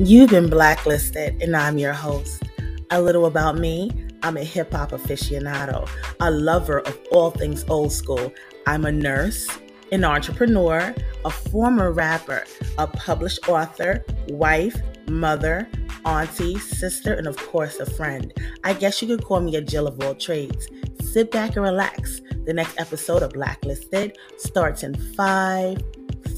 You've been blacklisted, and I'm your host. A little about me I'm a hip hop aficionado, a lover of all things old school. I'm a nurse, an entrepreneur, a former rapper, a published author, wife, mother, auntie, sister, and of course, a friend. I guess you could call me a Jill of all trades. Sit back and relax. The next episode of Blacklisted starts in five,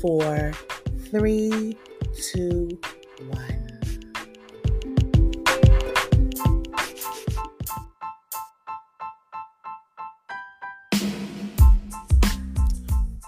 four, three, two, one.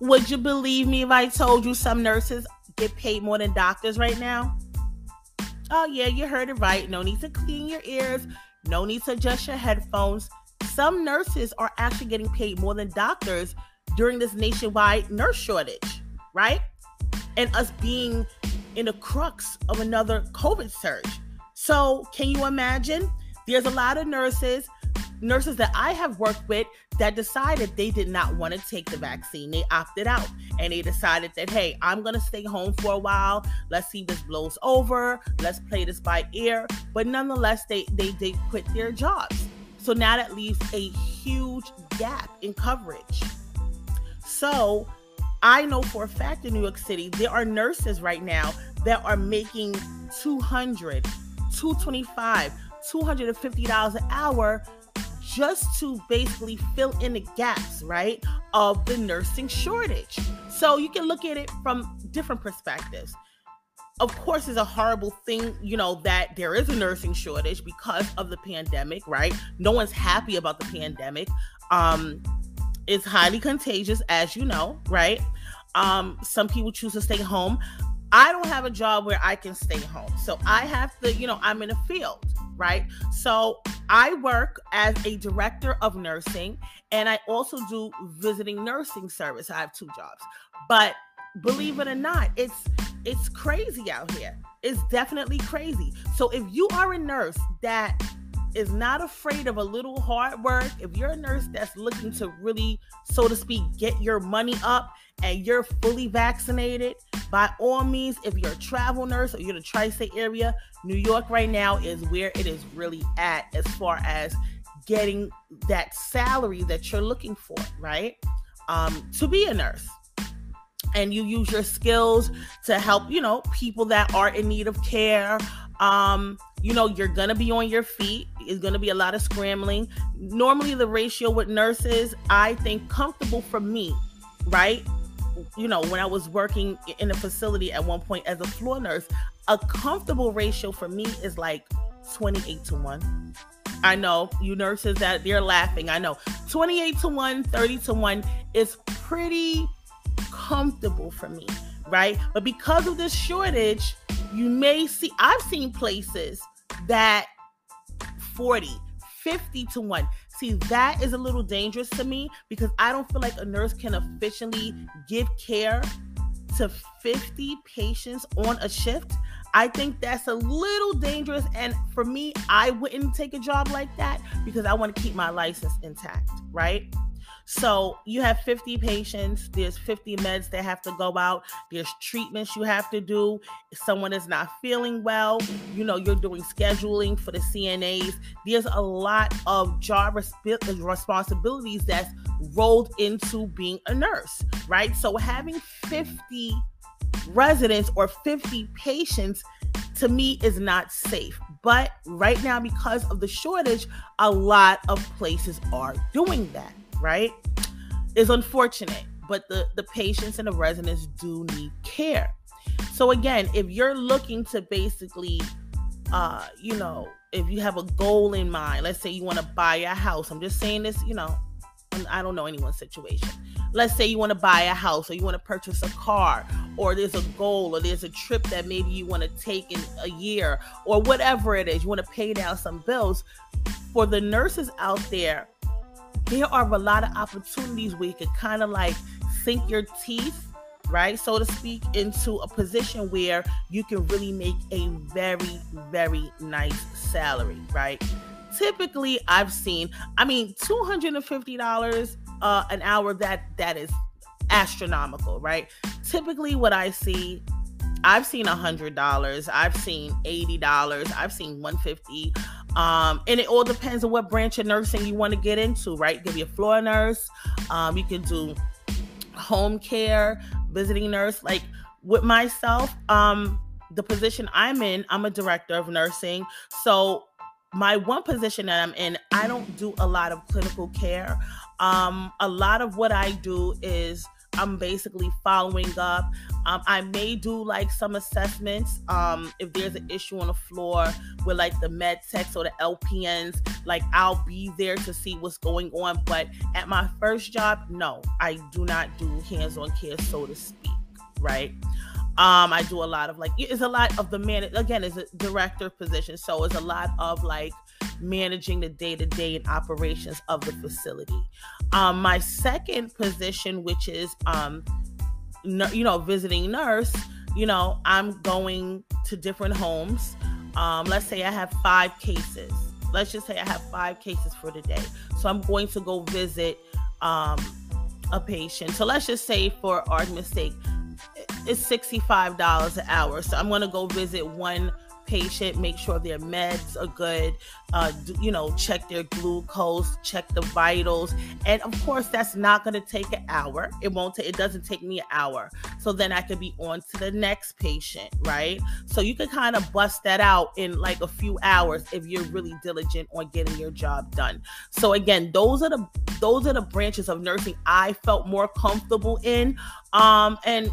Would you believe me if I told you some nurses get paid more than doctors right now? Oh, yeah, you heard it right. No need to clean your ears, no need to adjust your headphones. Some nurses are actually getting paid more than doctors during this nationwide nurse shortage, right? And us being in the crux of another COVID surge. So, can you imagine? There's a lot of nurses, nurses that I have worked with that decided they did not want to take the vaccine. They opted out and they decided that, hey, I'm going to stay home for a while. Let's see this blows over. Let's play this by ear. But nonetheless, they, they, they quit their jobs. So now that leaves a huge gap in coverage. So I know for a fact in New York City, there are nurses right now that are making 200, 225, $250 an hour just to basically fill in the gaps, right, of the nursing shortage. So you can look at it from different perspectives. Of course, it's a horrible thing, you know, that there is a nursing shortage because of the pandemic, right? No one's happy about the pandemic. Um, it's highly contagious, as you know, right? Um, some people choose to stay home. I don't have a job where I can stay home. So I have to, you know, I'm in a field, right? So I work as a director of nursing and I also do visiting nursing service. I have two jobs. But believe it or not, it's it's crazy out here. It's definitely crazy. So if you are a nurse that is not afraid of a little hard work, if you're a nurse that's looking to really, so to speak, get your money up and you're fully vaccinated, by all means, if you're a travel nurse or you're the tri state area, New York right now is where it is really at as far as getting that salary that you're looking for, right? Um, to be a nurse. And you use your skills to help, you know, people that are in need of care. Um, you know, you're gonna be on your feet. It's gonna be a lot of scrambling. Normally, the ratio with nurses, I think, comfortable for me, right? you know, when I was working in a facility at one point as a floor nurse, a comfortable ratio for me is like 28 to 1. I know you nurses that they're laughing. I know 28 to 1, 30 to 1 is pretty comfortable for me, right? But because of this shortage, you may see, I've seen places that 40, 50 to 1. See, that is a little dangerous to me because I don't feel like a nurse can efficiently give care to 50 patients on a shift. I think that's a little dangerous. And for me, I wouldn't take a job like that because I want to keep my license intact, right? So you have 50 patients, there's 50 meds that have to go out, there's treatments you have to do. If someone is not feeling well, you know, you're doing scheduling for the CNAs. There's a lot of job responsibilities that's rolled into being a nurse, right? So having 50 residents or 50 patients to me is not safe. But right now, because of the shortage, a lot of places are doing that right, is unfortunate. But the, the patients and the residents do need care. So again, if you're looking to basically uh, you know, if you have a goal in mind, let's say you want to buy a house. I'm just saying this, you know, and I don't know anyone's situation. Let's say you want to buy a house or you want to purchase a car or there's a goal or there's a trip that maybe you want to take in a year or whatever it is. You want to pay down some bills. For the nurses out there there are a lot of opportunities where you can kind of like sink your teeth right so to speak into a position where you can really make a very very nice salary right typically i've seen i mean $250 uh, an hour that that is astronomical right typically what i see I've seen a hundred dollars, I've seen eighty dollars, I've seen one fifty. Um, and it all depends on what branch of nursing you want to get into, right? You be a floor nurse, um, you can do home care, visiting nurse. Like with myself, um, the position I'm in, I'm a director of nursing. So my one position that I'm in, I don't do a lot of clinical care. Um, a lot of what I do is I'm basically following up. Um, I may do like some assessments um, if there's an issue on the floor with like the med techs or the LPNs. Like I'll be there to see what's going on. But at my first job, no, I do not do hands-on care, so to speak. Right. Um, I do a lot of like it's a lot of the man again is a director position, so it's a lot of like managing the day-to-day and operations of the facility. Um, my second position, which is um, you know, visiting nurse, you know, I'm going to different homes. Um, let's say I have five cases. Let's just say I have five cases for the day. So I'm going to go visit um, a patient. So let's just say, for argument's sake, it's $65 an hour. So I'm going to go visit one patient, make sure their meds are good, uh, you know, check their glucose, check the vitals. And of course, that's not going to take an hour. It won't take, it doesn't take me an hour. So then I could be on to the next patient, right? So you can kind of bust that out in like a few hours if you're really diligent on getting your job done. So again, those are the those are the branches of nursing I felt more comfortable in. Um, and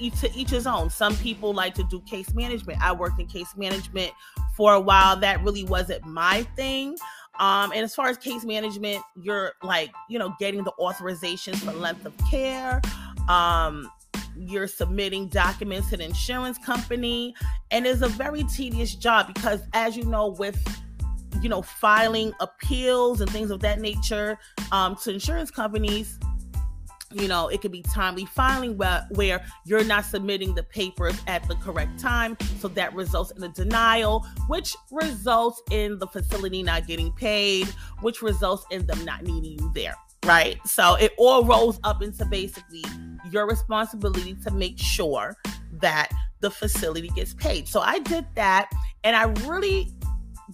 each, to each his own. Some people like to do case management. I worked in case management for a while. That really wasn't my thing. Um, and as far as case management, you're like, you know, getting the authorizations for length of care. Um, you're submitting documents to the insurance company, and it's a very tedious job because, as you know, with you know, filing appeals and things of that nature um, to insurance companies, you know it could be timely filing where, where you're not submitting the papers at the correct time. So that results in a denial which results in the facility not getting paid which results in them not needing you there right? So it all rolls up into basically your responsibility to make sure that the facility gets paid. So i did that and i really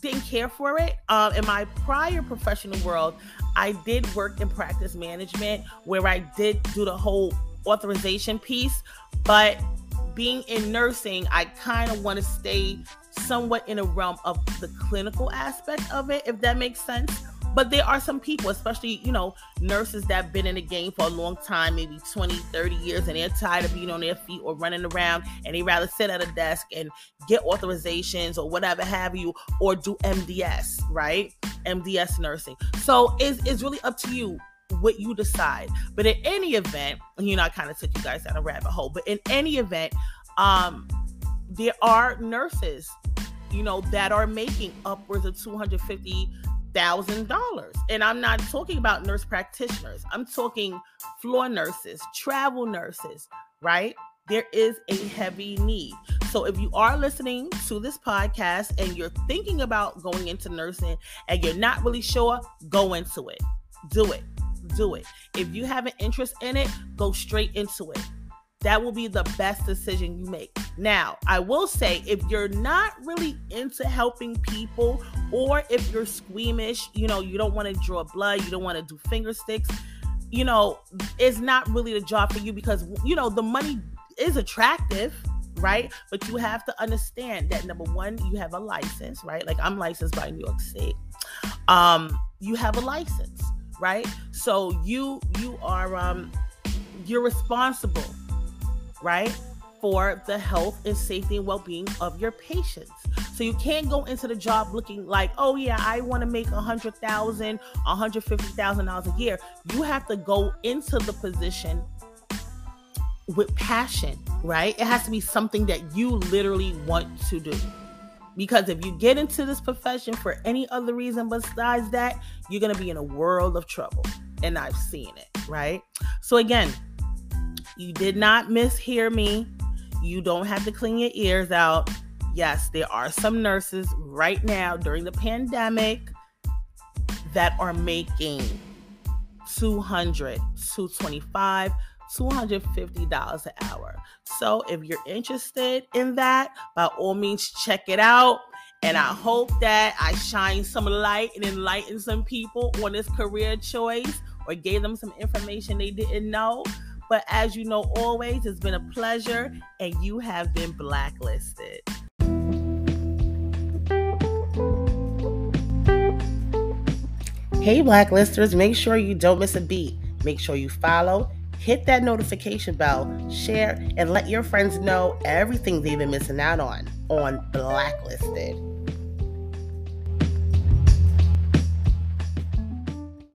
didn't care for it. Um, in my prior professional world, I did work in practice management where I did do the whole authorization piece, but being in nursing, I kind of want to stay somewhat in a realm of the clinical aspect of it, if that makes sense. But there are some people, especially, you know, nurses that have been in the game for a long time, maybe 20, 30 years, and they're tired of being on their feet or running around and they rather sit at a desk and get authorizations or whatever have you, or do MDS, right? MDS nursing. So it's, it's really up to you what you decide. But in any event, you know, I kind of took you guys down a rabbit hole, but in any event, um, there are nurses, you know, that are making upwards of 250 thousand dollars. And I'm not talking about nurse practitioners. I'm talking floor nurses, travel nurses, right? There is a heavy need. So if you are listening to this podcast and you're thinking about going into nursing and you're not really sure, go into it. Do it. Do it. If you have an interest in it, go straight into it that will be the best decision you make. Now, I will say if you're not really into helping people or if you're squeamish, you know, you don't want to draw blood, you don't want to do finger sticks, you know, it's not really the job for you because, you know, the money is attractive, right? But you have to understand that number one, you have a license, right? Like I'm licensed by New York State. Um, you have a license, right? So you you are um you're responsible right? For the health and safety and well being of your patients. So you can't go into the job looking like, oh, yeah, I want to make a $100,000, $150,000 a year. You have to go into the position with passion, right? It has to be something that you literally want to do. Because if you get into this profession for any other reason besides that, you're going to be in a world of trouble. And I've seen it, right? So, again, you did not mishear me. You don't have to clean your ears out. Yes, there are some nurses right now during the pandemic that are making 200, 225, $250 an hour. So if you're interested in that, by all means, check it out. And I hope that I shine some light and enlighten some people on this career choice or gave them some information they didn't know. But as you know, always, it's been a pleasure, and you have been blacklisted. Hey, blacklisters, make sure you don't miss a beat. Make sure you follow, hit that notification bell, share, and let your friends know everything they've been missing out on on Blacklisted.